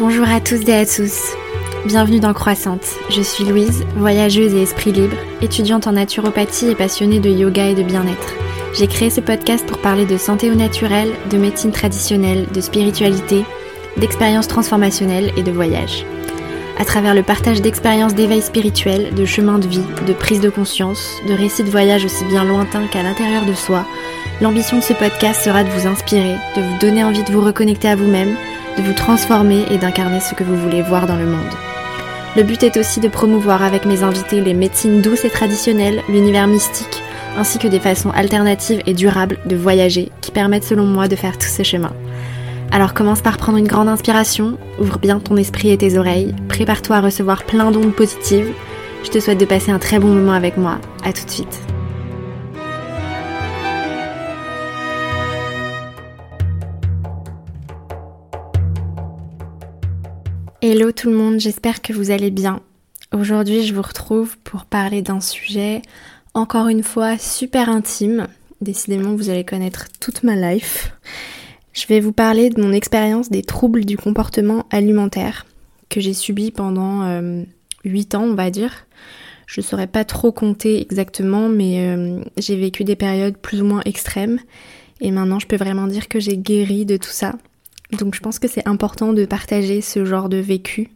Bonjour à tous et à tous. Bienvenue dans Croissante. Je suis Louise, voyageuse et esprit libre, étudiante en naturopathie et passionnée de yoga et de bien-être. J'ai créé ce podcast pour parler de santé au naturel, de médecine traditionnelle, de spiritualité, d'expériences transformationnelles et de voyage. À travers le partage d'expériences d'éveil spirituel, de chemins de vie, de prise de conscience, de récits de voyage aussi bien lointains qu'à l'intérieur de soi, l'ambition de ce podcast sera de vous inspirer, de vous donner envie de vous reconnecter à vous-même, de vous transformer et d'incarner ce que vous voulez voir dans le monde. Le but est aussi de promouvoir avec mes invités les médecines douces et traditionnelles, l'univers mystique, ainsi que des façons alternatives et durables de voyager qui permettent selon moi de faire tout ce chemin. Alors commence par prendre une grande inspiration, ouvre bien ton esprit et tes oreilles, prépare-toi à recevoir plein d'ondes positives. Je te souhaite de passer un très bon moment avec moi. À tout de suite. Hello tout le monde, j'espère que vous allez bien. Aujourd'hui, je vous retrouve pour parler d'un sujet encore une fois super intime. Décidément, vous allez connaître toute ma life. Je vais vous parler de mon expérience des troubles du comportement alimentaire que j'ai subi pendant euh, 8 ans, on va dire. Je ne saurais pas trop compter exactement, mais euh, j'ai vécu des périodes plus ou moins extrêmes. Et maintenant, je peux vraiment dire que j'ai guéri de tout ça. Donc je pense que c'est important de partager ce genre de vécu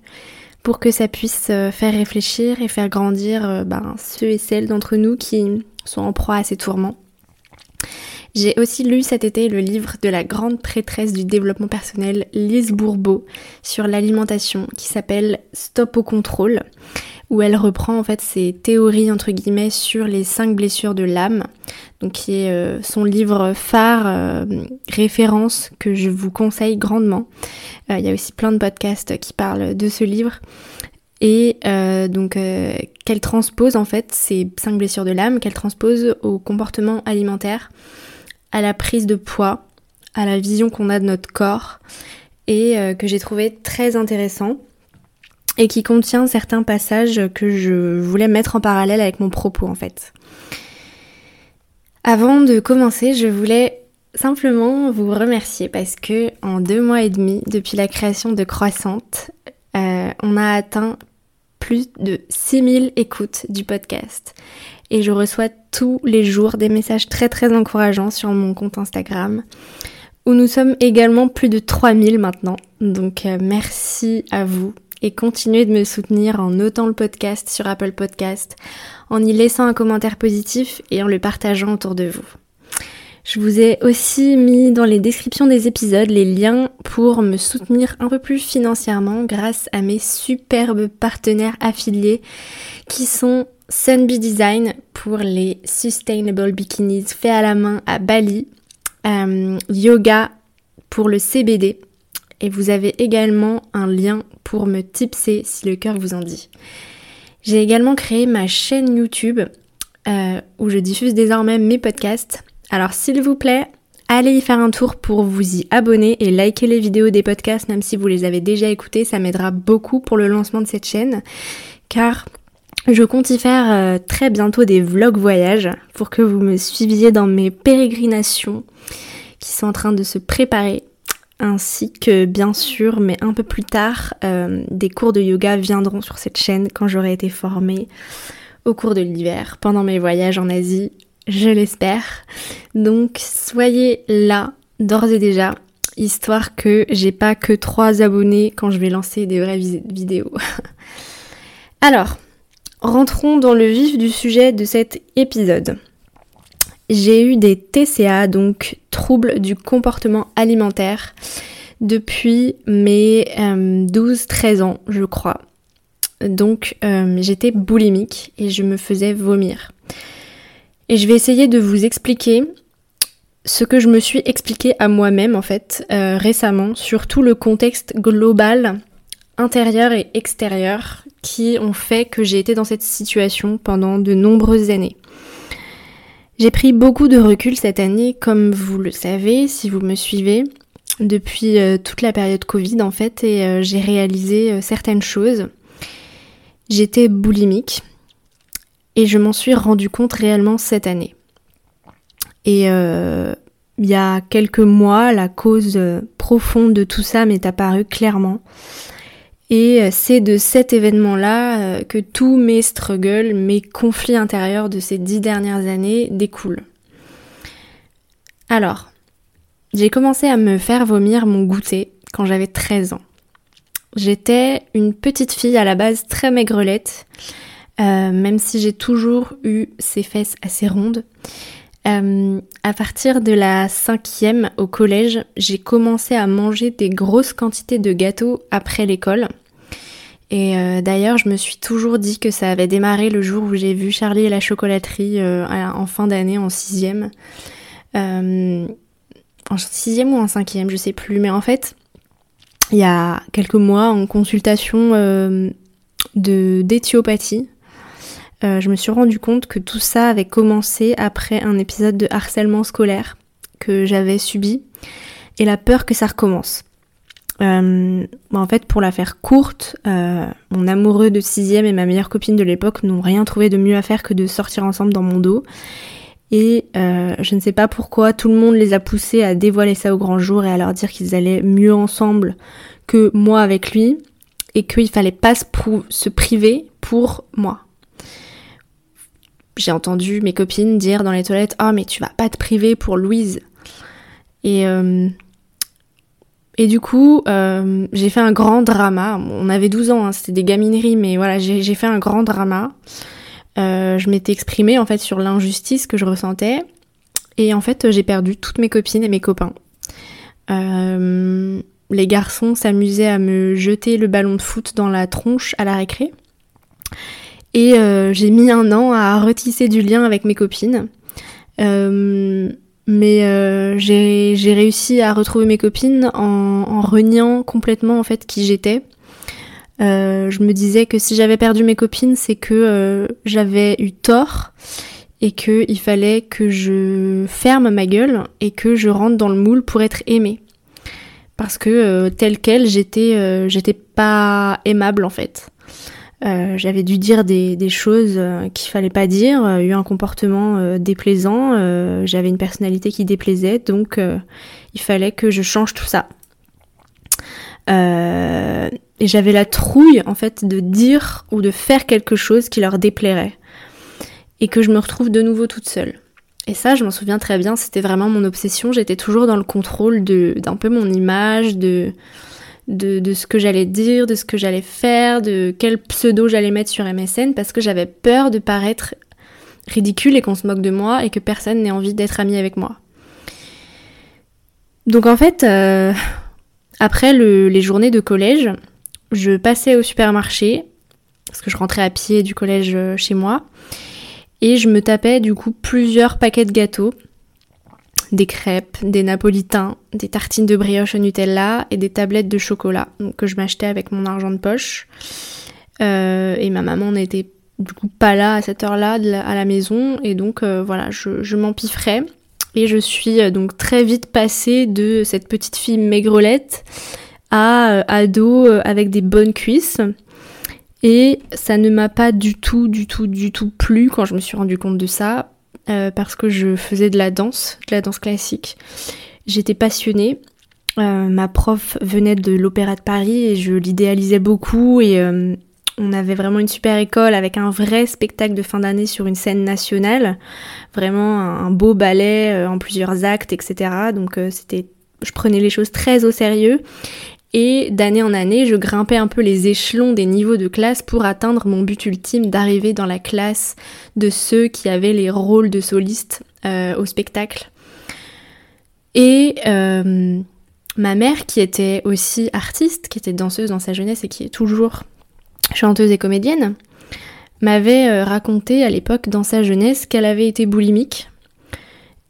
pour que ça puisse euh, faire réfléchir et faire grandir euh, ben, ceux et celles d'entre nous qui sont en proie à ces tourments. J'ai aussi lu cet été le livre de la grande prêtresse du développement personnel Lise Bourbeau sur l'alimentation qui s'appelle Stop au contrôle où elle reprend en fait ses théories entre guillemets sur les cinq blessures de l'âme, donc qui est euh, son livre phare, euh, référence que je vous conseille grandement. Euh, il y a aussi plein de podcasts qui parlent de ce livre et donc qu'elle transpose en fait ces cinq blessures de l'âme, qu'elle transpose au comportement alimentaire, à la prise de poids, à la vision qu'on a de notre corps et que j'ai trouvé très intéressant et qui contient certains passages que je voulais mettre en parallèle avec mon propos en fait. Avant de commencer, je voulais simplement vous remercier parce que en deux mois et demi, depuis la création de Croissante, euh, on a atteint plus de 6000 écoutes du podcast. Et je reçois tous les jours des messages très très encourageants sur mon compte Instagram, où nous sommes également plus de 3000 maintenant. Donc euh, merci à vous et continuez de me soutenir en notant le podcast sur Apple Podcast, en y laissant un commentaire positif et en le partageant autour de vous. Je vous ai aussi mis dans les descriptions des épisodes les liens pour me soutenir un peu plus financièrement grâce à mes superbes partenaires affiliés qui sont Sunbee Design pour les Sustainable Bikinis faits à la main à Bali, euh, Yoga pour le CBD et vous avez également un lien pour me tipser si le cœur vous en dit. J'ai également créé ma chaîne YouTube euh, où je diffuse désormais mes podcasts. Alors s'il vous plaît, allez y faire un tour pour vous y abonner et liker les vidéos des podcasts même si vous les avez déjà écoutés, ça m'aidera beaucoup pour le lancement de cette chaîne car je compte y faire euh, très bientôt des vlogs voyages pour que vous me suiviez dans mes pérégrinations qui sont en train de se préparer ainsi que bien sûr, mais un peu plus tard, euh, des cours de yoga viendront sur cette chaîne quand j'aurai été formée au cours de l'hiver, pendant mes voyages en Asie, je l'espère. Donc soyez là d'ores et déjà, histoire que j'ai pas que trois abonnés quand je vais lancer des vraies vidéos. Alors, rentrons dans le vif du sujet de cet épisode. J'ai eu des TCA, donc troubles du comportement alimentaire, depuis mes 12-13 euh, ans, je crois. Donc euh, j'étais boulimique et je me faisais vomir. Et je vais essayer de vous expliquer ce que je me suis expliqué à moi-même en fait euh, récemment sur tout le contexte global intérieur et extérieur qui ont fait que j'ai été dans cette situation pendant de nombreuses années. J'ai pris beaucoup de recul cette année, comme vous le savez, si vous me suivez, depuis euh, toute la période Covid en fait, et euh, j'ai réalisé euh, certaines choses. J'étais boulimique et je m'en suis rendu compte réellement cette année. Et il y a quelques mois, la cause profonde de tout ça m'est apparue clairement. Et c'est de cet événement-là que tous mes struggles, mes conflits intérieurs de ces dix dernières années découlent. Alors, j'ai commencé à me faire vomir mon goûter quand j'avais 13 ans. J'étais une petite fille à la base très maigrelette, euh, même si j'ai toujours eu ces fesses assez rondes. Euh, à partir de la cinquième au collège, j'ai commencé à manger des grosses quantités de gâteaux après l'école. Et euh, d'ailleurs, je me suis toujours dit que ça avait démarré le jour où j'ai vu Charlie et la chocolaterie en fin d'année, en sixième. en sixième ou en cinquième, je sais plus. Mais en fait, il y a quelques mois en consultation euh, d'éthiopathie. Euh, je me suis rendu compte que tout ça avait commencé après un épisode de harcèlement scolaire que j'avais subi et la peur que ça recommence. Euh, en fait, pour la faire courte, mon amoureux de sixième et ma meilleure copine de l'époque n'ont rien trouvé de mieux à faire que de sortir ensemble dans mon dos et euh, je ne sais pas pourquoi tout le monde les a poussés à dévoiler ça au grand jour et à leur dire qu'ils allaient mieux ensemble que moi avec lui et qu'il fallait pas se, priver pour moi. J'ai entendu mes copines dire dans les toilettes Oh, mais tu vas pas te priver pour Louise. Et, euh, et du coup, euh, j'ai fait un grand drama. On avait 12 ans, hein, c'était des gamineries, mais voilà, j'ai fait un grand drama. Euh, je m'étais exprimée en fait sur l'injustice que je ressentais et en fait j'ai perdu toutes mes copines et mes copains. Euh, les garçons s'amusaient à me jeter le ballon de foot dans la tronche à la récré. Et j'ai mis un an à retisser du lien avec mes copines. Mais j'ai réussi à retrouver mes copines en, en reniant complètement en fait qui j'étais euh, je me disais que si j'avais perdu mes copines, c'est que euh, j'avais eu tort et qu'il fallait que je ferme ma gueule et que je rentre dans le moule pour être aimée. Parce que euh, telle qu'elle, j'étais j'étais pas aimable en fait. J'avais dû dire des, choses qu'il fallait pas dire, eu un comportement déplaisant, j'avais une personnalité qui déplaisait, donc il fallait que je change tout ça. Euh, et j'avais la trouille en fait de dire ou de faire quelque chose qui leur déplairait. Et que je me retrouve de nouveau toute seule. Et ça, je m'en souviens très bien, c'était vraiment mon obsession. J'étais toujours dans le contrôle d'un peu mon image, de, de, ce que j'allais dire, de ce que j'allais faire, de quel pseudo j'allais mettre sur MSN, parce que j'avais peur de paraître ridicule et qu'on se moque de moi et que personne n'ait envie d'être ami avec moi. Donc en fait, euh, après les journées de collège, je passais au supermarché, parce que je rentrais à pied du collège euh, chez moi, et je me tapais du coup plusieurs paquets de gâteaux, des crêpes, des napolitains, des tartines de brioche au Nutella et des tablettes de chocolat que je m'achetais avec mon argent de poche. Euh, et ma maman n'était du coup pas là à cette heure-là à la maison, et donc euh, voilà, je, je m'empiffrais. Et je suis euh, donc très vite passée de cette petite fille maigrelette à ado avec des bonnes cuisses. Et ça ne m'a pas du tout, du tout, du tout plu quand je me suis rendu compte de ça, parce que je faisais de la danse, de la danse classique. J'étais passionnée. ma prof venait de l'Opéra de Paris et je l'idéalisais beaucoup et on avait vraiment une super école avec un vrai spectacle de fin d'année sur une scène nationale, vraiment un, beau ballet euh, en plusieurs actes, etc. Donc euh, c'était, je prenais les choses très au sérieux. Et d'année en année, je grimpais un peu les échelons des niveaux de classe pour atteindre mon but ultime d'arriver dans la classe de ceux qui avaient les rôles de solistes euh, au spectacle. Et ma mère, qui était aussi artiste, qui était danseuse dans sa jeunesse et qui est toujours chanteuse et comédienne, m'avait euh, raconté à l'époque dans sa jeunesse qu'elle avait été boulimique.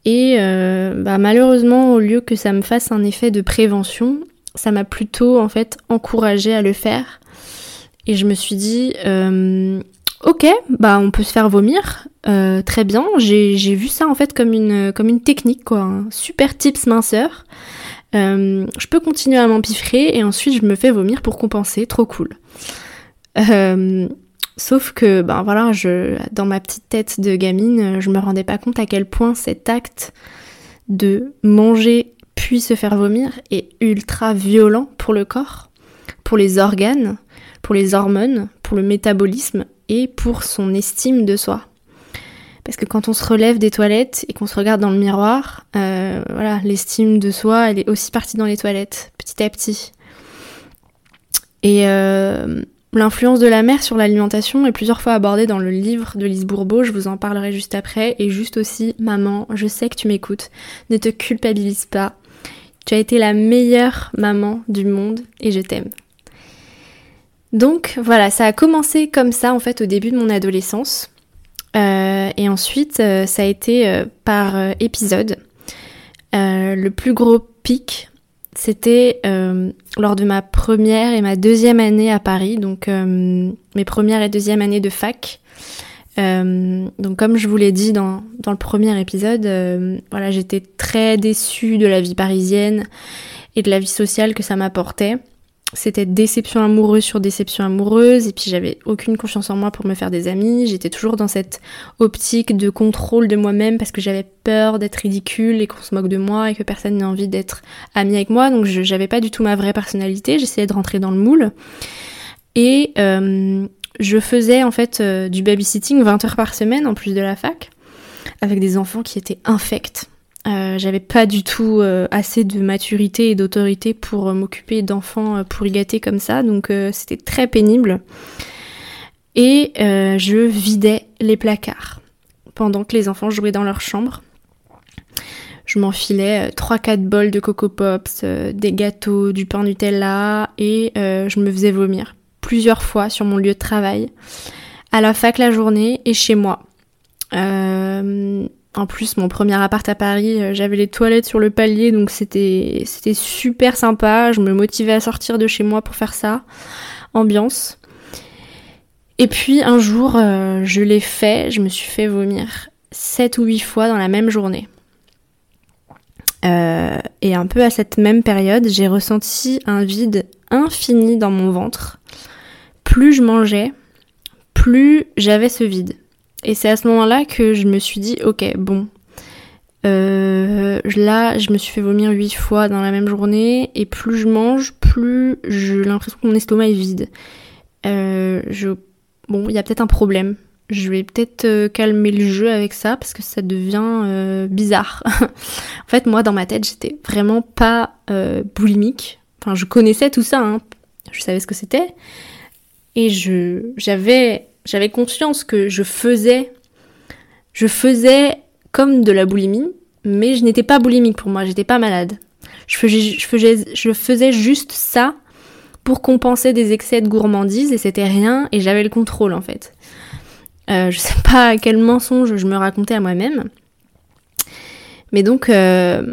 Et euh, bah, malheureusement, au lieu que ça me fasse un effet de prévention, ça m'a plutôt en fait encouragée à le faire. Et je me suis dit, euh, ok, bah on peut se faire vomir, très bien. J'ai vu ça en fait comme une, comme une technique, quoi, un super tips minceur. je peux continuer à m'empiffrer et ensuite je me fais vomir pour compenser, trop cool. Euh, sauf que, ben voilà, je, dans ma petite tête de gamine, je me rendais pas compte à quel point cet acte de manger puis se faire vomir est ultra violent pour le corps, pour les organes, pour les hormones, pour le métabolisme et pour son estime de soi. Parce que quand on se relève des toilettes et qu'on se regarde dans le miroir, euh, voilà, l'estime de soi, elle est aussi partie dans les toilettes, petit à petit. Et euh, l'influence de la mère sur l'alimentation est plusieurs fois abordée dans le livre de Lise Bourbeau, je vous en parlerai juste après. Et juste aussi, maman, je sais que tu m'écoutes, ne te culpabilise pas. Tu as été la meilleure maman du monde et je t'aime. Donc voilà, ça a commencé comme ça en fait au début de mon adolescence. Euh, et ensuite, euh, ça a été euh, par épisode. le plus gros pic, c'était lors de ma première et ma deuxième année à Paris, donc mes premières et deuxième années de fac. Donc comme je vous l'ai dit dans, dans, le premier épisode, voilà, j'étais très déçue de la vie parisienne et de la vie sociale que ça m'apportait c'était déception amoureuse sur déception amoureuse, et puis j'avais aucune confiance en moi pour me faire des amis. J'étais toujours dans cette optique de contrôle de moi-même parce que j'avais peur d'être ridicule et qu'on se moque de moi et que personne n'ait envie d'être ami avec moi. Donc j'avais pas du tout ma vraie personnalité. J'essayais de rentrer dans le moule. Et euh, je faisais en fait euh, du babysitting 20 heures par semaine en plus de la fac avec des enfants qui étaient infects. Euh, j'avais pas du tout euh, assez de maturité et d'autorité pour m'occuper d'enfants pour gâter comme ça, donc c'était très pénible. Et je vidais les placards pendant que les enfants jouaient dans leur chambre. Je m'enfilais 3-4 bols de Coco Pops, des gâteaux, du pain Nutella et je me faisais vomir plusieurs fois sur mon lieu de travail, à la fac la journée et chez moi. Euh, en plus, mon premier appart à Paris, euh, j'avais les toilettes sur le palier, donc c'était super sympa. Je me motivais à sortir de chez moi pour faire ça. Ambiance. Et puis un jour, euh, je l'ai fait, je me suis fait vomir 7 ou 8 fois dans la même journée. Et un peu à cette même période, j'ai ressenti un vide infini dans mon ventre. Plus je mangeais, plus j'avais ce vide. Et c'est à ce moment-là que je me suis dit, ok, bon, euh, là, je me suis fait vomir huit fois dans la même journée, et plus je mange, plus j'ai l'impression que mon estomac est vide. Euh, bon, il y a peut-être un problème. Je vais peut-être euh, calmer le jeu avec ça parce que ça devient bizarre. en fait, moi, dans ma tête, j'étais vraiment pas boulimique. Enfin, je connaissais tout ça, hein. je savais ce que c'était, et je, j'avais j'avais conscience que je faisais, je faisais comme de la boulimie, mais je n'étais pas boulimique pour moi, j'étais pas malade. Je faisais, je, faisais, je faisais juste ça pour compenser des excès de gourmandise et c'était rien et j'avais le contrôle en fait. Euh, je sais pas quel mensonge je me racontais à moi-même. Mais donc, euh,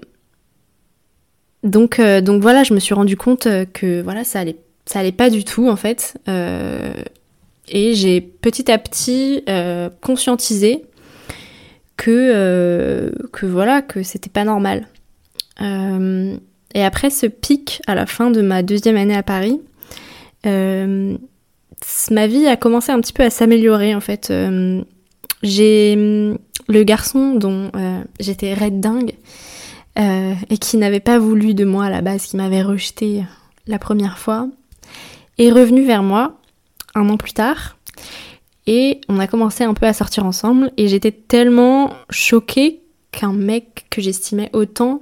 donc, euh, donc voilà, je me suis rendu compte que voilà, ça allait, ça allait pas du tout en fait. Et j'ai petit à petit euh, conscientisé que, euh, que voilà, que c'était pas normal. Euh, et après ce pic à la fin de ma deuxième année à Paris, ma vie a commencé un petit peu à s'améliorer en fait. j'ai le garçon dont j'étais raide dingue et qui n'avait pas voulu de moi à la base, qui m'avait rejeté la première fois, est revenu vers moi un an plus tard. Et on a commencé un peu à sortir ensemble. Et j'étais tellement choquée qu'un mec que j'estimais autant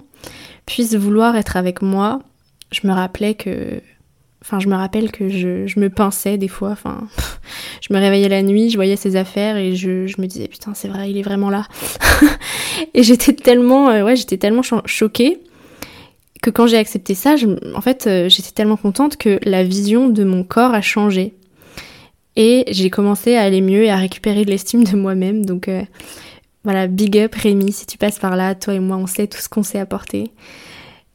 puisse vouloir être avec moi. Je me rappelais que. Enfin, je me rappelle que je, me pinçais des fois. Enfin, je me réveillais la nuit, je voyais ses affaires et je, me disais putain, c'est vrai, il est vraiment là. et j'étais tellement, euh, ouais, j'étais tellement choquée que quand j'ai accepté ça, en fait, euh, j'étais tellement contente que la vision de mon corps a changé. Et j'ai commencé à aller mieux et à récupérer de l'estime de moi-même. Donc euh, voilà, big up Rémi, si tu passes par là, toi et moi, on sait tout ce qu'on s'est apporté.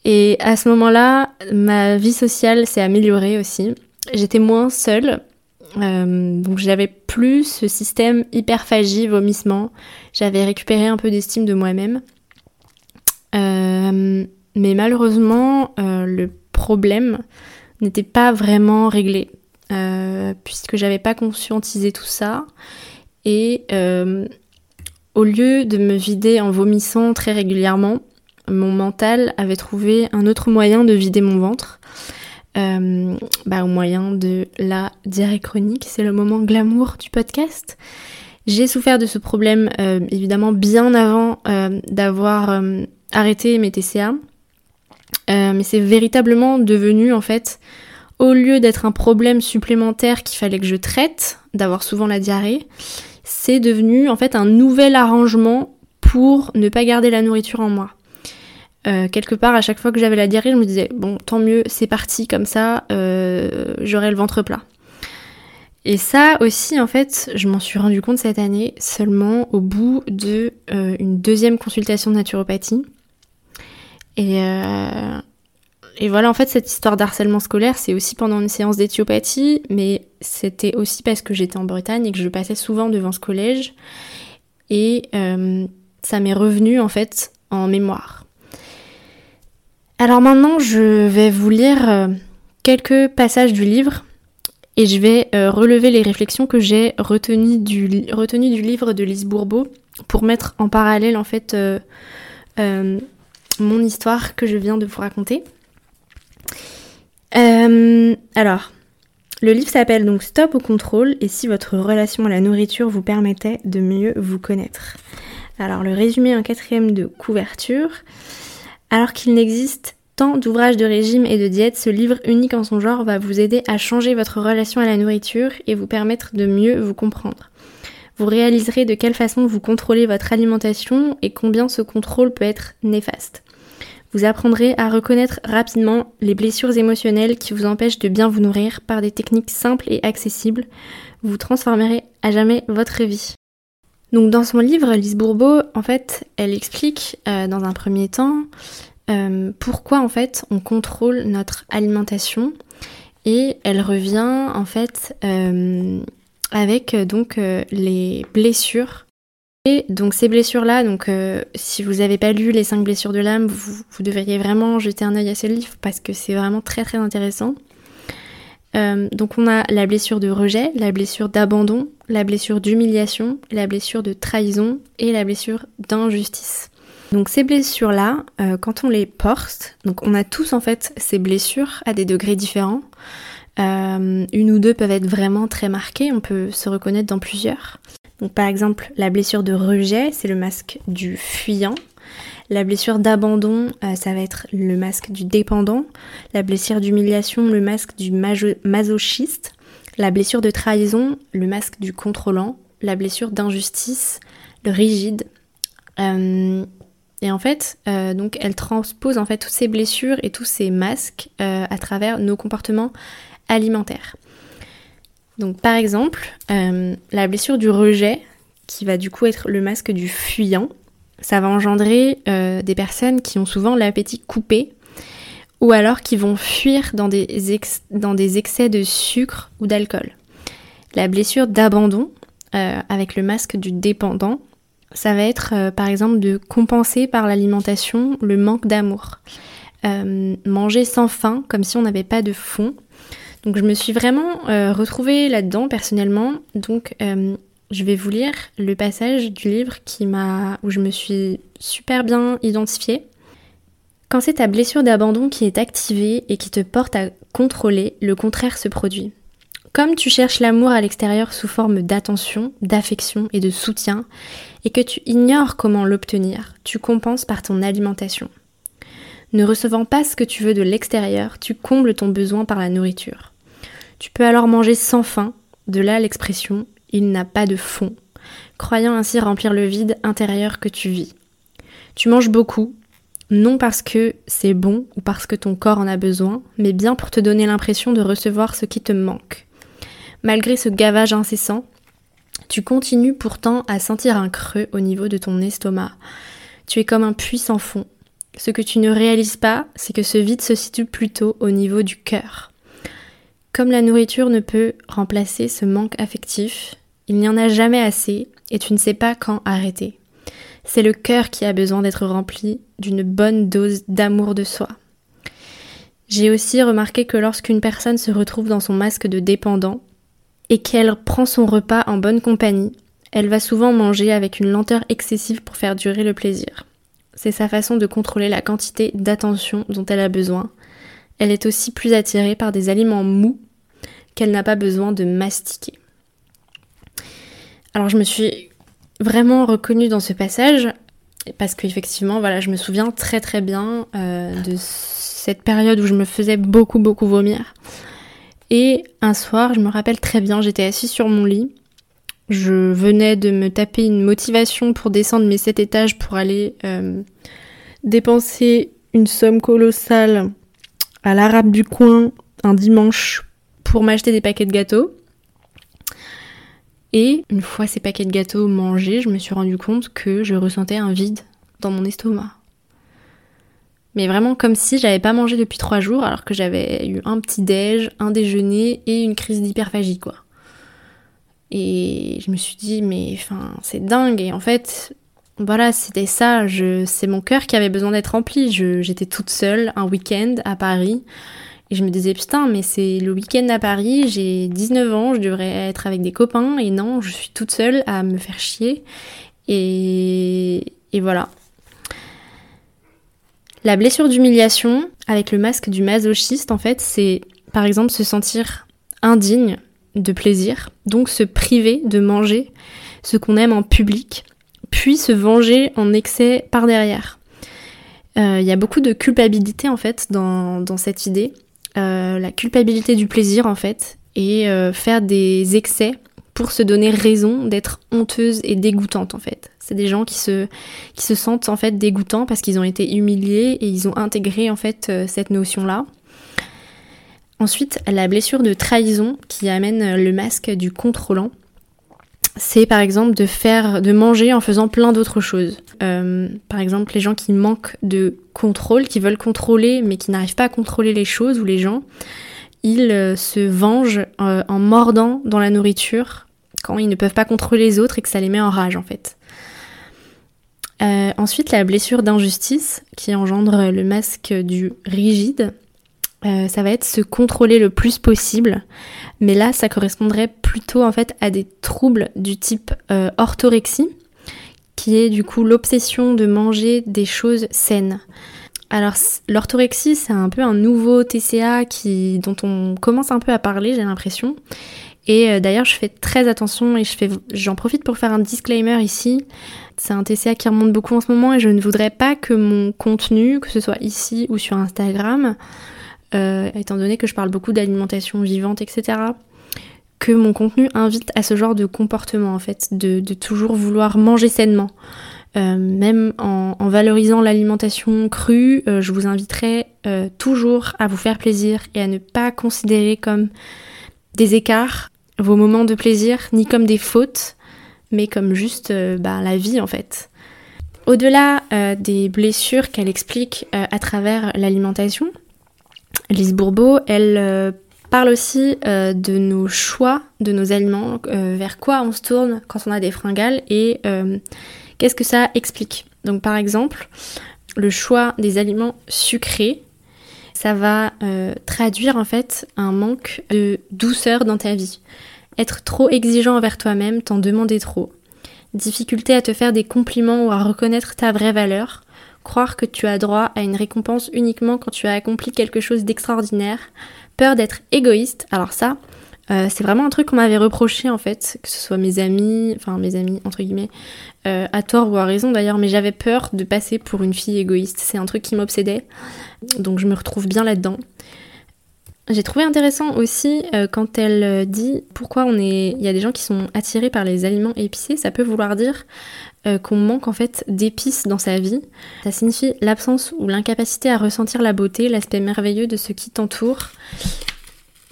Et à ce moment-là, ma vie sociale s'est améliorée aussi. J'étais moins seule, euh, donc j'avais plus ce système hyperphagie, vomissement. J'avais récupéré un peu d'estime de moi-même. Euh, mais malheureusement, le problème n'était pas vraiment réglé. Euh, puisque j'avais pas conscientisé tout ça. Et euh, au lieu de me vider en vomissant très régulièrement, mon mental avait trouvé un autre moyen de vider mon ventre. Euh, bah, au moyen de la diarrhée chronique, c'est le moment glamour du podcast. J'ai souffert de ce problème euh, évidemment bien avant euh, d'avoir arrêté mes TCA, mais c'est véritablement devenu en fait, au lieu d'être un problème supplémentaire qu'il fallait que je traite, d'avoir souvent la diarrhée, c'est devenu en fait un nouvel arrangement pour ne pas garder la nourriture en moi. Euh, quelque part, à chaque fois que j'avais la diarrhée, je me disais, bon, tant mieux, c'est parti, comme ça, euh, j'aurai le ventre plat. Et ça aussi, en fait, je m'en suis rendu compte cette année seulement au bout de euh, une deuxième consultation de naturopathie. Et, et voilà, en fait, cette histoire d'harcèlement scolaire, c'est aussi pendant une séance d'éthiopathie, mais c'était aussi parce que j'étais en Bretagne et que je passais souvent devant ce collège. Et ça m'est revenu, en fait, en mémoire. Alors maintenant, je vais vous lire euh, quelques passages du livre et je vais euh, relever les réflexions que j'ai retenues du, du, livre de Lise Bourbeau pour mettre en parallèle en fait euh, mon histoire que je viens de vous raconter. alors, le livre s'appelle donc Stop au contrôle et si votre relation à la nourriture vous permettait de mieux vous connaître. Alors le résumé en quatrième de couverture. Alors qu'il n'existe tant d'ouvrages de régime et de diète, ce livre unique en son genre va vous aider à changer votre relation à la nourriture et vous permettre de mieux vous comprendre. Vous réaliserez de quelle façon vous contrôlez votre alimentation et combien ce contrôle peut être néfaste. Vous apprendrez à reconnaître rapidement les blessures émotionnelles qui vous empêchent de bien vous nourrir par des techniques simples et accessibles. Vous transformerez à jamais votre vie. Donc dans son livre, Lise Bourbeau, en fait, elle explique euh, dans un premier temps euh, pourquoi en fait on contrôle notre alimentation et elle revient en fait euh, avec donc les blessures. Et donc ces blessures-là, donc si vous n'avez pas lu les 5 blessures de l'âme, vous, devriez vraiment jeter un œil à ce livre parce que c'est vraiment très très intéressant. Euh, donc on a la blessure de rejet, la blessure d'abandon, la blessure d'humiliation, la blessure de trahison et la blessure d'injustice. Donc ces blessures-là, euh, quand on les porte, donc on a tous en fait ces blessures à des degrés différents. Euh, une ou deux peuvent être vraiment très marquées, on peut se reconnaître dans plusieurs. Par exemple la blessure de rejet, c'est le masque du fuyant. La blessure d'abandon, euh, ça va être le masque du dépendant. La blessure d'humiliation, le masque du masochiste. La blessure de trahison, le masque du contrôlant. La blessure d'injustice, le rigide. Euh, et en fait, euh, donc elle transpose en fait toutes ces blessures et tous ces masques à travers nos comportements alimentaires. Donc par exemple, la blessure du rejet, qui va du coup être le masque du fuyant, ça va engendrer euh, des personnes qui ont souvent l'appétit coupé ou alors qui vont fuir dans des, excès de sucre ou d'alcool. La blessure d'abandon, euh, avec le masque du dépendant, ça va être euh, par exemple de compenser par l'alimentation le manque d'amour. manger sans faim, comme si on n'avait pas de fond. Donc je me suis vraiment retrouvée là-dedans personnellement. Donc je vais vous lire le passage du livre qui m'a, où je me suis super bien identifiée. Quand c'est ta blessure d'abandon qui est activée et qui te porte à contrôler, le contraire se produit. Comme tu cherches l'amour à l'extérieur sous forme d'attention, d'affection et de soutien, et que tu ignores comment l'obtenir, tu compenses par ton alimentation. Ne recevant pas ce que tu veux de l'extérieur, tu combles ton besoin par la nourriture. Tu peux alors manger sans faim, de là l'expression il n'a pas de fond, croyant ainsi remplir le vide intérieur que tu vis. Tu manges beaucoup, non parce que c'est bon ou parce que ton corps en a besoin, mais bien pour te donner l'impression de recevoir ce qui te manque. Malgré ce gavage incessant, tu continues pourtant à sentir un creux au niveau de ton estomac. Tu es comme un puits sans fond. Ce que tu ne réalises pas, c'est que ce vide se situe plutôt au niveau du cœur. Comme la nourriture ne peut remplacer ce manque affectif, il n'y en a jamais assez et tu ne sais pas quand arrêter. C'est le cœur qui a besoin d'être rempli d'une bonne dose d'amour de soi. J'ai aussi remarqué que lorsqu'une personne se retrouve dans son masque de dépendant et qu'elle prend son repas en bonne compagnie, elle va souvent manger avec une lenteur excessive pour faire durer le plaisir. c'est sa façon de contrôler la quantité d'attention dont elle a besoin. Elle est aussi plus attirée par des aliments mous qu'elle n'a pas besoin de mastiquer. Alors je me suis vraiment reconnue dans ce passage parce qu'effectivement, voilà, je me souviens très très bien euh, de cette période où je me faisais beaucoup beaucoup vomir. Et un soir, je me rappelle très bien, j'étais assise sur mon lit. Je venais de me taper une motivation pour descendre mes sept étages pour aller euh, dépenser une somme colossale à l'arabe du coin un dimanche pour m'acheter des paquets de gâteaux. Et une fois ces paquets de gâteaux mangés, je me suis rendu compte que je ressentais un vide dans mon estomac. Mais vraiment comme si j'avais pas mangé depuis trois jours alors que j'avais eu un petit déj, un déjeuner et une crise d'hyperphagie quoi. Et je me suis dit mais enfin c'est dingue et en fait voilà c'était ça, c'est mon cœur qui avait besoin d'être rempli. J'étais toute seule un week-end à Paris. Et je me disais, putain, mais c'est le week-end à Paris, j'ai 19 ans, je devrais être avec des copains, et non, je suis toute seule à me faire chier. Et, et voilà. La blessure d'humiliation, avec le masque du masochiste, en fait, c'est par exemple se sentir indigne de plaisir, donc se priver de manger ce qu'on aime en public, puis se venger en excès par derrière. Euh, il y a beaucoup de culpabilité en fait dans, cette idée. Euh, la culpabilité du plaisir en fait et euh, faire des excès pour se donner raison d'être honteuse et dégoûtante en fait. C'est des gens qui se, qui se sentent en fait dégoûtants parce qu'ils ont été humiliés et ils ont intégré en fait cette notion-là. Ensuite, la blessure de trahison qui amène le masque du contrôlant c'est par exemple de faire, de manger en faisant plein d'autres choses. Euh, par exemple, les gens qui manquent de contrôle, qui veulent contrôler mais qui n'arrivent pas à contrôler les choses ou les gens, ils euh, se vengent euh, en mordant dans la nourriture quand ils ne peuvent pas contrôler les autres et que ça les met en rage en fait. ensuite, la blessure d'injustice qui engendre le masque du rigide. Euh, ça va être se contrôler le plus possible. Mais là, ça correspondrait plutôt en fait à des troubles du type euh, orthorexie, qui est du coup l'obsession de manger des choses saines. Alors l'orthorexie, c'est un peu un nouveau TCA qui, dont on commence un peu à parler, j'ai l'impression. Et euh, d'ailleurs, je fais très attention et je j'en profite pour faire un disclaimer ici. C'est un TCA qui remonte beaucoup en ce moment et je ne voudrais pas que mon contenu, que ce soit ici ou sur Instagram, euh, étant donné que je parle beaucoup d'alimentation vivante, etc., que mon contenu invite à ce genre de comportement, en fait, de, toujours vouloir manger sainement. Euh, même en, valorisant l'alimentation crue, euh, je vous inviterai toujours à vous faire plaisir et à ne pas considérer comme des écarts vos moments de plaisir, ni comme des fautes, mais comme juste bah, la vie en fait. Au-delà des blessures qu'elle explique à travers l'alimentation, Lise Bourbeau, elle euh, parle aussi euh, de nos choix, de nos aliments, euh, vers quoi on se tourne quand on a des fringales et qu'est-ce que ça explique. Donc par exemple, le choix des aliments sucrés, ça va traduire en fait un manque de douceur dans ta vie. Être trop exigeant envers toi-même, t'en demander trop. Difficulté à te faire des compliments ou à reconnaître ta vraie valeur croire que tu as droit à une récompense uniquement quand tu as accompli quelque chose d'extraordinaire, peur d'être égoïste. Alors ça, euh, c'est vraiment un truc qu'on m'avait reproché en fait, que ce soit mes amis, enfin mes amis entre guillemets, euh, à tort ou à raison d'ailleurs, mais j'avais peur de passer pour une fille égoïste. C'est un truc qui m'obsédait, donc je me retrouve bien là-dedans. J'ai trouvé intéressant aussi euh, quand elle dit pourquoi on est. Il y a des gens qui sont attirés par les aliments épicés, ça peut vouloir dire euh, qu'on manque en fait d'épices dans sa vie. Ça signifie l'absence ou l'incapacité à ressentir la beauté, l'aspect merveilleux de ce qui t'entoure,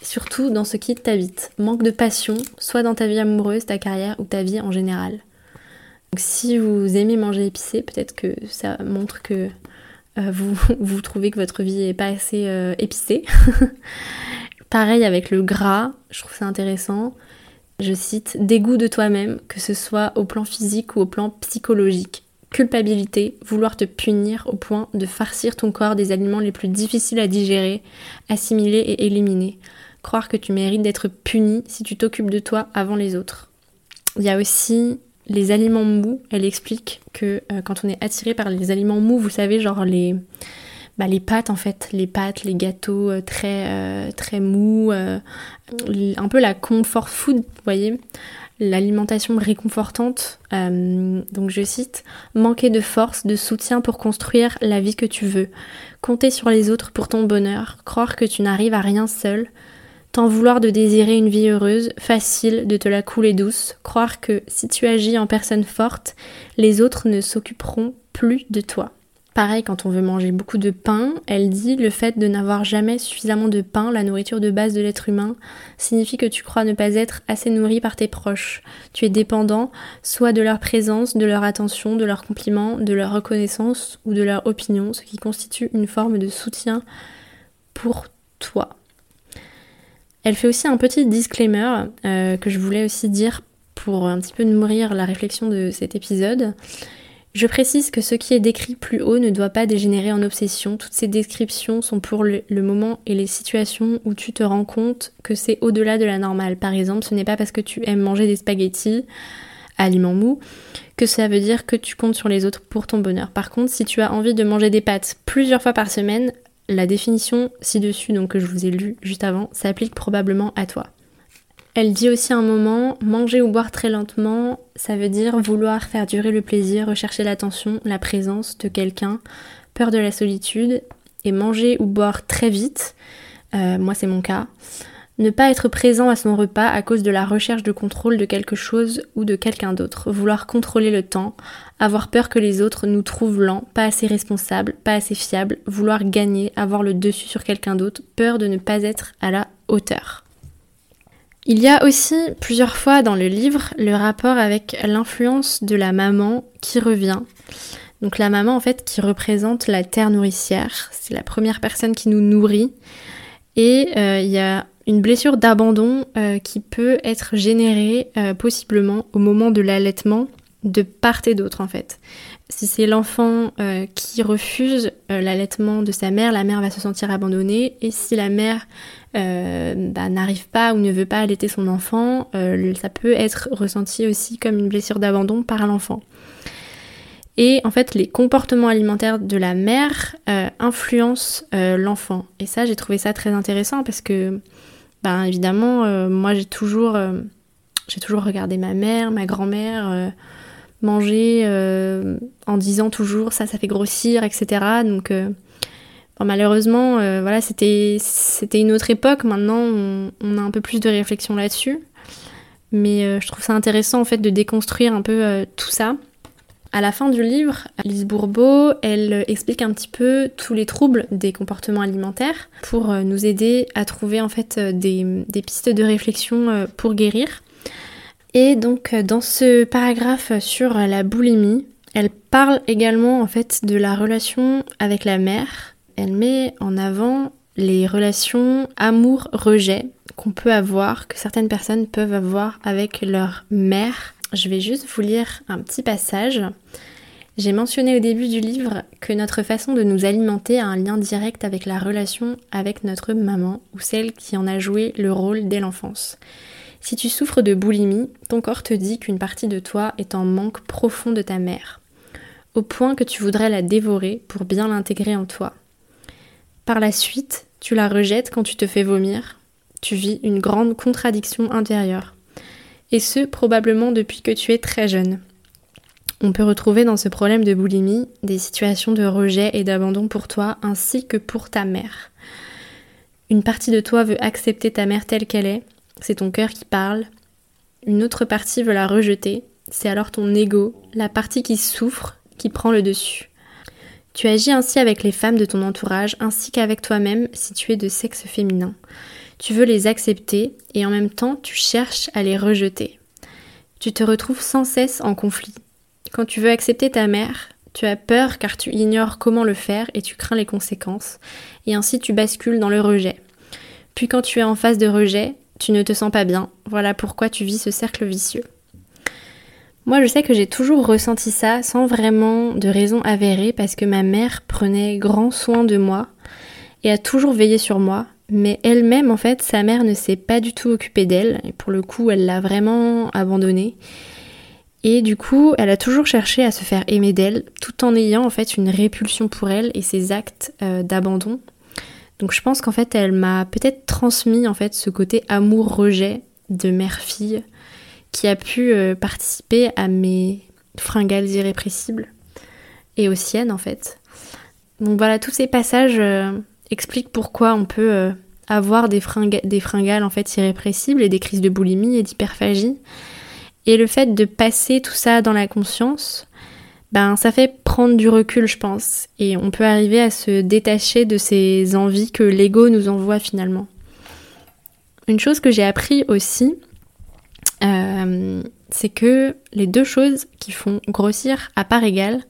surtout dans ce qui t'habite. Manque de passion, soit dans ta vie amoureuse, ta carrière ou ta vie en général. Donc si vous aimez manger épicé, peut-être que ça montre que euh, vous, trouvez que votre vie est pas assez euh, épicée. Pareil avec le gras, je trouve ça intéressant je cite, dégoût de toi-même, que ce soit au plan physique ou au plan psychologique. Culpabilité, vouloir te punir au point de farcir ton corps des aliments les plus difficiles à digérer, assimiler et éliminer. Croire que tu mérites d'être puni si tu t'occupes de toi avant les autres. Il y a aussi les aliments mous, elle explique que euh, quand on est attiré par les aliments mous, vous savez, genre les, bah, les pâtes en fait, les pâtes, les gâteaux euh, très, euh, très mous, un peu la comfort food, vous voyez, l'alimentation réconfortante. donc je cite, manquer de force, de soutien pour construire la vie que tu veux, compter sur les autres pour ton bonheur, croire que tu n'arrives à rien seul, T'en vouloir de désirer une vie heureuse, facile de te la couler douce, croire que si tu agis en personne forte, les autres ne s'occuperont plus de toi. Pareil, quand on veut manger beaucoup de pain, elle dit le fait de n'avoir jamais suffisamment de pain, la nourriture de base de l'être humain, signifie que tu crois ne pas être assez nourri par tes proches. Tu es dépendant soit de leur présence, de leur attention, de leurs compliments, de leur reconnaissance ou de leur opinion, ce qui constitue une forme de soutien pour toi. Elle fait aussi un petit disclaimer euh, que je voulais aussi dire pour un petit peu nourrir la réflexion de cet épisode. Je précise que ce qui est décrit plus haut ne doit pas dégénérer en obsession. Toutes ces descriptions sont pour le, moment et les situations où tu te rends compte que c'est au-delà de la normale. Par exemple, ce n'est pas parce que tu aimes manger des spaghettis, aliments mous, que ça veut dire que tu comptes sur les autres pour ton bonheur. Par contre, si tu as envie de manger des pâtes plusieurs fois par semaine, la définition ci-dessus, donc que je vous ai lu juste avant, s'applique probablement à toi. Elle dit aussi un moment, manger ou boire très lentement, ça veut dire vouloir faire durer le plaisir, rechercher l'attention, la présence de quelqu'un, peur de la solitude, et manger ou boire très vite, euh, moi c'est mon cas, ne pas être présent à son repas à cause de la recherche de contrôle de quelque chose ou de quelqu'un d'autre. Vouloir contrôler le temps. Avoir peur que les autres nous trouvent lents, pas assez responsables, pas assez fiables. Vouloir gagner, avoir le dessus sur quelqu'un d'autre. Peur de ne pas être à la hauteur. Il y a aussi plusieurs fois dans le livre le rapport avec l'influence de la maman qui revient. Donc la maman en fait qui représente la terre nourricière, c'est la première personne qui nous nourrit. Et euh, il y a une blessure d'abandon euh, qui peut être générée euh, possiblement au moment de l'allaitement de part et d'autre en fait. Si c'est l'enfant euh, qui refuse l'allaitement de sa mère, la mère va se sentir abandonnée et si la mère bah, n'arrive pas ou ne veut pas allaiter son enfant, ça peut être ressenti aussi comme une blessure d'abandon par l'enfant. Et en fait, les comportements alimentaires de la mère influencent l'enfant. Et ça, j'ai trouvé ça très intéressant parce que ben évidemment, euh, moi j'ai toujours, euh, j'ai toujours regardé ma mère, ma grand-mère euh, manger en disant toujours ça, ça fait grossir, etc. Donc malheureusement, voilà, c'était, une autre époque. Maintenant, on, a un peu plus de réflexion là-dessus. Mais je trouve ça intéressant en fait de déconstruire un peu tout ça. À la fin du livre, Alice Bourbeau, elle explique un petit peu tous les troubles des comportements alimentaires pour euh, nous aider à trouver en fait euh, des, pistes de réflexion euh, pour guérir. Et donc dans ce paragraphe sur la boulimie, elle parle également en fait de la relation avec la mère. Elle met en avant les relations amour-rejet qu'on peut avoir, que certaines personnes peuvent avoir avec leur mère je vais juste vous lire un petit passage. J'ai mentionné au début du livre que notre façon de nous alimenter a un lien direct avec la relation avec notre maman ou celle qui en a joué le rôle dès l'enfance. Si tu souffres de boulimie, ton corps te dit qu'une partie de toi est en manque profond de ta mère, au point que tu voudrais la dévorer pour bien l'intégrer en toi. Par la suite, tu la rejettes quand tu te fais vomir, tu vis une grande contradiction intérieure et ce probablement depuis que tu es très jeune. On peut retrouver dans ce problème de boulimie des situations de rejet et d'abandon pour toi ainsi que pour ta mère. Une partie de toi veut accepter ta mère telle qu'elle est, c'est ton cœur qui parle. Une autre partie veut la rejeter, c'est alors ton ego, la partie qui souffre, qui prend le dessus. Tu agis ainsi avec les femmes de ton entourage ainsi qu'avec toi-même si tu es de sexe féminin. Tu veux les accepter et en même temps tu cherches à les rejeter. Tu te retrouves sans cesse en conflit. Quand tu veux accepter ta mère, tu as peur car tu ignores comment le faire et tu crains les conséquences, et ainsi tu bascules dans le rejet. Puis quand tu es en phase de rejet, tu ne te sens pas bien, voilà pourquoi tu vis ce cercle vicieux. Moi je sais que j'ai toujours ressenti ça sans vraiment de raison avérée parce que ma mère prenait grand soin de moi et a toujours veillé sur moi, mais elle-même, en fait, sa mère ne s'est pas du tout occupée d'elle, pour le coup, elle l'a vraiment abandonnée. Et du coup, elle a toujours cherché à se faire aimer d'elle, tout en ayant en fait une répulsion pour elle et ses actes euh, d'abandon. Donc je pense qu'en fait, elle m'a peut-être transmis en fait ce côté amour-rejet de mère-fille qui a pu euh, participer à mes fringales irrépressibles et aux siennes en fait. Donc voilà, tous ces passages euh, expliquent pourquoi on peut avoir des, des fringales en fait irrépressibles et des crises de boulimie et d'hyperphagie et le fait de passer tout ça dans la conscience, ben ça fait prendre du recul, je pense, et on peut arriver à se détacher de ces envies que l'ego nous envoie finalement. Une chose que j'ai appris aussi, euh, c'est que les deux choses qui font grossir à part égale,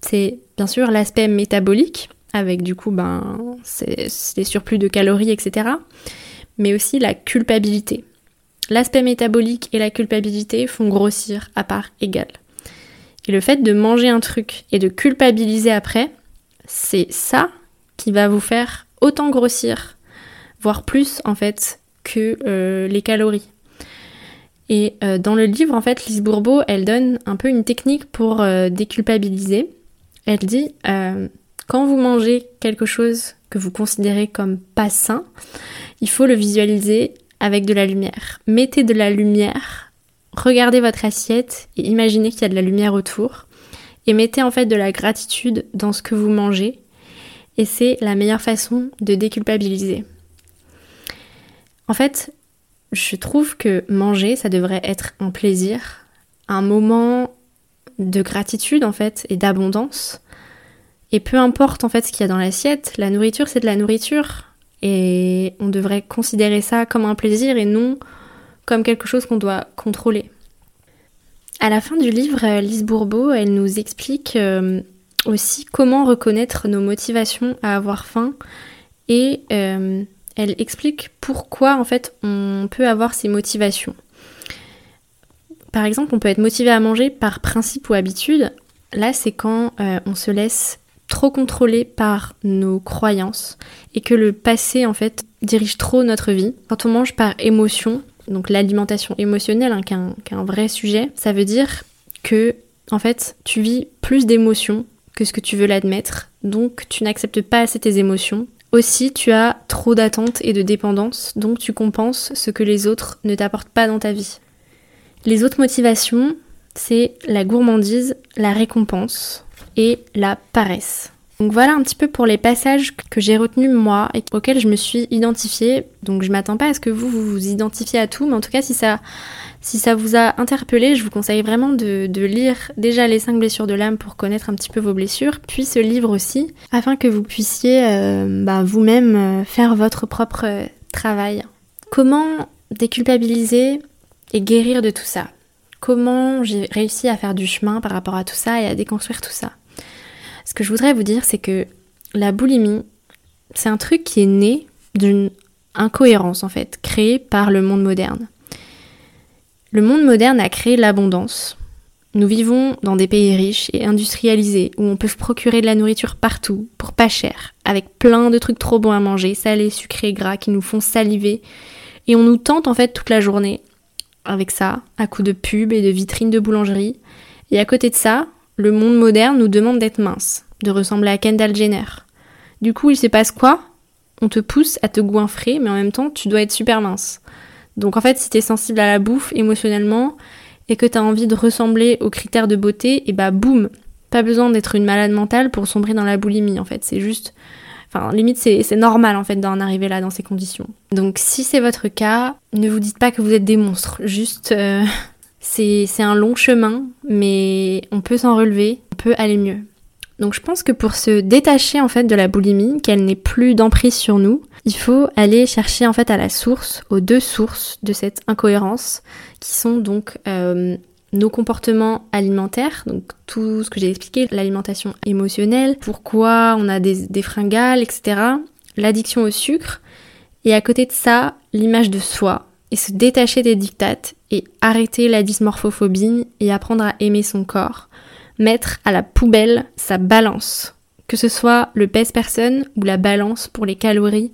c'est bien sûr l'aspect métabolique, avec du coup ben, c'est surplus de calories, etc., mais aussi la culpabilité. L'aspect métabolique et la culpabilité font grossir à part égale. Et le fait de manger un truc et de culpabiliser après, c'est ça qui va vous faire autant grossir, voire plus en fait, que euh, les calories. Et euh, dans le livre, en fait, Lise Bourbeau, elle donne un peu une technique pour euh, déculpabiliser. Elle dit, quand vous mangez quelque chose que vous considérez comme pas sain, il faut le visualiser avec de la lumière. Mettez de la lumière, regardez votre assiette et imaginez qu'il y a de la lumière autour. Et mettez en fait de la gratitude dans ce que vous mangez. Et c'est la meilleure façon de déculpabiliser. En fait, je trouve que manger, ça devrait être un plaisir, un moment de gratitude en fait et d'abondance. Et peu importe en fait ce qu'il y a dans l'assiette, la nourriture c'est de la nourriture. Et on devrait considérer ça comme un plaisir et non comme quelque chose qu'on doit contrôler. À la fin du livre, euh, Lise Bourbeau, elle nous explique euh, aussi comment reconnaître nos motivations à avoir faim et euh, elle explique pourquoi en fait on peut avoir ces motivations. Par exemple, on peut être motivé à manger par principe ou habitude. Là, c'est quand on se laisse trop contrôlé par nos croyances et que le passé en fait dirige trop notre vie. Quand on mange par émotion, donc l'alimentation émotionnelle, hein, qui, est un, vrai sujet, ça veut dire que en fait tu vis plus d'émotions que ce que tu veux l'admettre, donc tu n'acceptes pas assez tes émotions. Aussi, tu as trop d'attentes et de dépendance, donc tu compenses ce que les autres ne t'apportent pas dans ta vie. Les autres motivations, c'est la gourmandise, la récompense, et la paresse. Donc voilà un petit peu pour les passages que j'ai retenus moi et auxquels je me suis identifiée. Donc je m'attends pas à ce que vous vous, identifiez à tout, mais en tout cas si ça, vous a interpellé, je vous conseille vraiment de, lire déjà les 5 blessures de l'âme pour connaître un petit peu vos blessures, puis ce livre aussi, afin que vous puissiez euh, bah, vous-même euh, faire votre propre travail. Comment déculpabiliser et guérir de tout ça? Comment j'ai réussi à faire du chemin par rapport à tout ça et à déconstruire tout ça? Ce que je voudrais vous dire, c'est que la boulimie, c'est un truc qui est né d'une incohérence en fait, créée par le monde moderne. Le monde moderne a créé l'abondance. Nous vivons dans des pays riches et industrialisés où on peut procurer de la nourriture partout, pour pas cher, avec plein de trucs trop bons à manger, salés, sucrés, gras, qui nous font saliver. Et on nous tente en fait toute la journée avec ça, à coups de pub et de vitrines de boulangerie. Et à côté de ça, le monde moderne nous demande d'être mince, de ressembler à Kendall Jenner. Du coup, il se passe quoi? On te pousse à te goinfrer, mais en même temps, tu dois être super mince. Donc en fait, si t'es sensible à la bouffe émotionnellement et que t'as envie de ressembler aux critères de beauté, et bah boum Pas besoin d'être une malade mentale pour sombrer dans la boulimie en fait. C'est juste. Enfin, limite, c'est normal en fait d'en arriver là dans ces conditions. Donc si c'est votre cas, ne vous dites pas que vous êtes des monstres. Juste. Euh, c'est un long chemin, mais on peut s'en relever, on peut aller mieux. Donc je pense que pour se détacher en fait de la boulimie, qu'elle n'ait plus d'emprise sur nous, il faut aller chercher en fait à la source, aux deux sources de cette incohérence, qui sont donc euh, nos comportements alimentaires, donc tout ce que j'ai expliqué, l'alimentation émotionnelle, pourquoi on a des, des fringales, etc. L'addiction au sucre, et à côté de ça, l'image de soi, et se détacher des dictates arrêter la dysmorphophobie et apprendre à aimer son corps. Mettre à la poubelle sa balance, que ce soit le pèse-personne ou la balance pour les calories.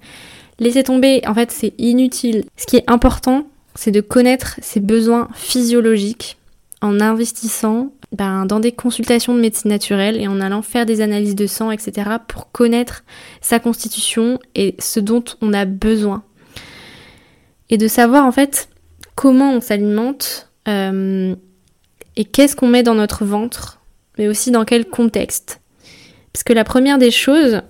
Laissez tomber, en fait, c'est inutile. Ce qui est important, c'est de connaître ses besoins physiologiques en investissant ben, dans des consultations de médecine naturelle et en allant faire des analyses de sang, etc. pour connaître sa constitution et ce dont on a besoin. Et de savoir en fait comment on s'alimente euh, et qu'est-ce qu'on met dans notre ventre, mais aussi dans quel contexte. Parce que la première des choses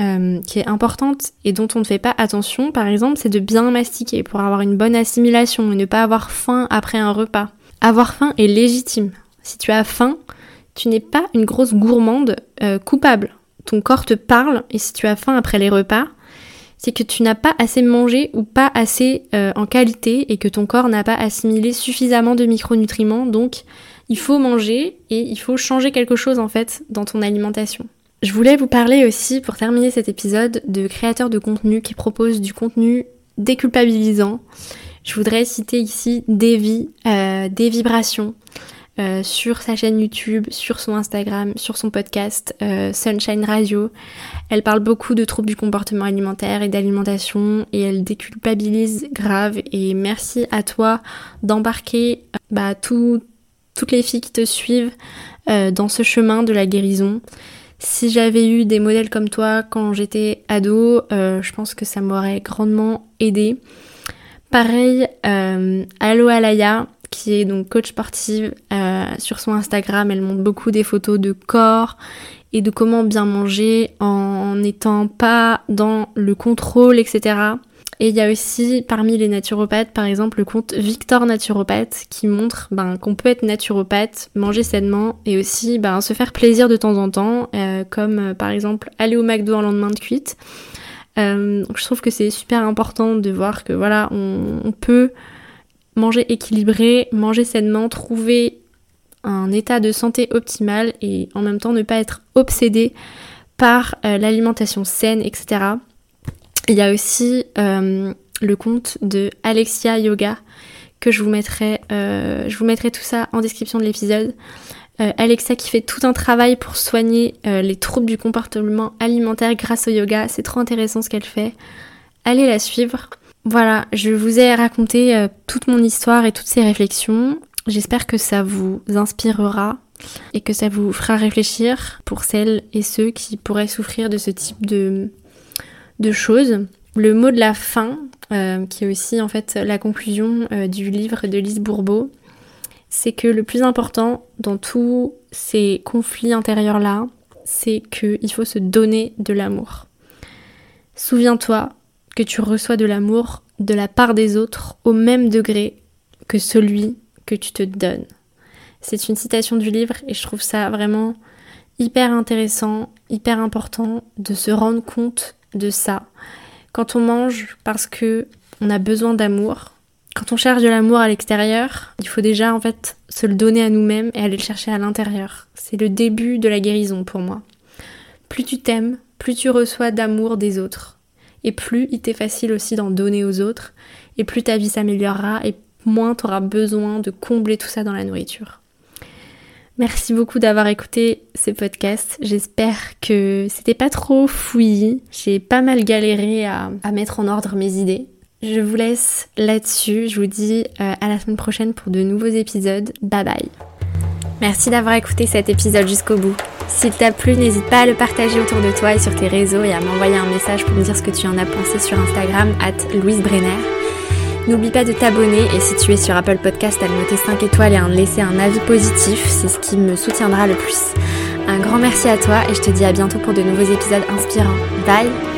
euh, qui est importante et dont on ne fait pas attention, par exemple, c'est de bien mastiquer pour avoir une bonne assimilation et ne pas avoir faim après un repas. Avoir faim est légitime. Si tu as faim, tu n'es pas une grosse gourmande euh, coupable. Ton corps te parle et si tu as faim après les repas, c'est que tu n'as pas assez mangé ou pas assez euh, en qualité et que ton corps n'a pas assimilé suffisamment de micronutriments. Donc, il faut manger et il faut changer quelque chose en fait dans ton alimentation. Je voulais vous parler aussi, pour terminer cet épisode, de créateurs de contenu qui proposent du contenu déculpabilisant. Je voudrais citer ici Devi, euh, des vibrations. Euh, sur sa chaîne YouTube, sur son Instagram, sur son podcast euh, Sunshine Radio. Elle parle beaucoup de troubles du comportement alimentaire et d'alimentation et elle déculpabilise grave et merci à toi d'embarquer bah, toutes les filles qui te suivent dans ce chemin de la guérison. Si j'avais eu des modèles comme toi quand j'étais ado, euh, je pense que ça m'aurait grandement aidé. Pareil, euh, Allo Alaya, qui est donc coach sportive, euh, sur son Instagram, elle montre beaucoup des photos de corps et de comment bien manger en n'étant pas dans le contrôle, etc. Et il y a aussi parmi les naturopathes, par exemple, le compte Victor Naturopathe qui montre ben, qu'on peut être naturopathe, manger sainement et aussi ben, se faire plaisir de temps en temps, euh, comme euh, par exemple aller au McDo en lendemain de cuite. Euh, je trouve que c'est super important de voir que voilà, on, peut manger équilibré, manger sainement, trouver un état de santé optimal et en même temps ne pas être obsédé par l'alimentation saine, etc. Il y a aussi euh, le compte de Alexia Yoga que je vous mettrai, euh, je vous mettrai tout ça en description de l'épisode. Euh, Alexia qui fait tout un travail pour soigner les troubles du comportement alimentaire grâce au yoga. C'est trop intéressant ce qu'elle fait. Allez la suivre. Voilà, je vous ai raconté toute mon histoire et toutes ces réflexions. J'espère que ça vous inspirera et que ça vous fera réfléchir pour celles et ceux qui pourraient souffrir de ce type de, choses. Le mot de la fin, euh, qui est aussi en fait la conclusion euh, du livre de Lise Bourbeau, c'est que le plus important dans tous ces conflits intérieurs-là, c'est qu'il faut se donner de l'amour. Souviens-toi que tu reçois de l'amour de la part des autres au même degré que celui que tu te donnes. C'est une citation du livre et je trouve ça vraiment hyper intéressant, hyper important de se rendre compte de ça. Quand on mange parce que on a besoin d'amour, quand on cherche de l'amour à l'extérieur, il faut déjà en fait se le donner à nous-mêmes et aller le chercher à l'intérieur. C'est le début de la guérison pour moi. Plus tu t'aimes, plus tu reçois d'amour des autres. Et plus il t'est facile aussi d'en donner aux autres, et plus ta vie s'améliorera, et moins tu auras besoin de combler tout ça dans la nourriture. Merci beaucoup d'avoir écouté ce podcast. J'espère que c'était pas trop fouillis. J'ai pas mal galéré à, mettre en ordre mes idées. Je vous laisse là-dessus. Je vous dis euh, à la semaine prochaine pour de nouveaux épisodes. Bye bye. Merci d'avoir écouté cet épisode jusqu'au bout. S'il t'a plu, n'hésite pas à le partager autour de toi et sur tes réseaux et à m'envoyer un message pour me dire ce que tu en as pensé sur Instagram, at Louise Brenner. N'oublie pas de t'abonner et si tu es sur Apple Podcast, à noter 5 étoiles et à laisser un avis positif, c'est ce qui me soutiendra le plus. Un grand merci à toi et je te dis à bientôt pour de nouveaux épisodes inspirants. Bye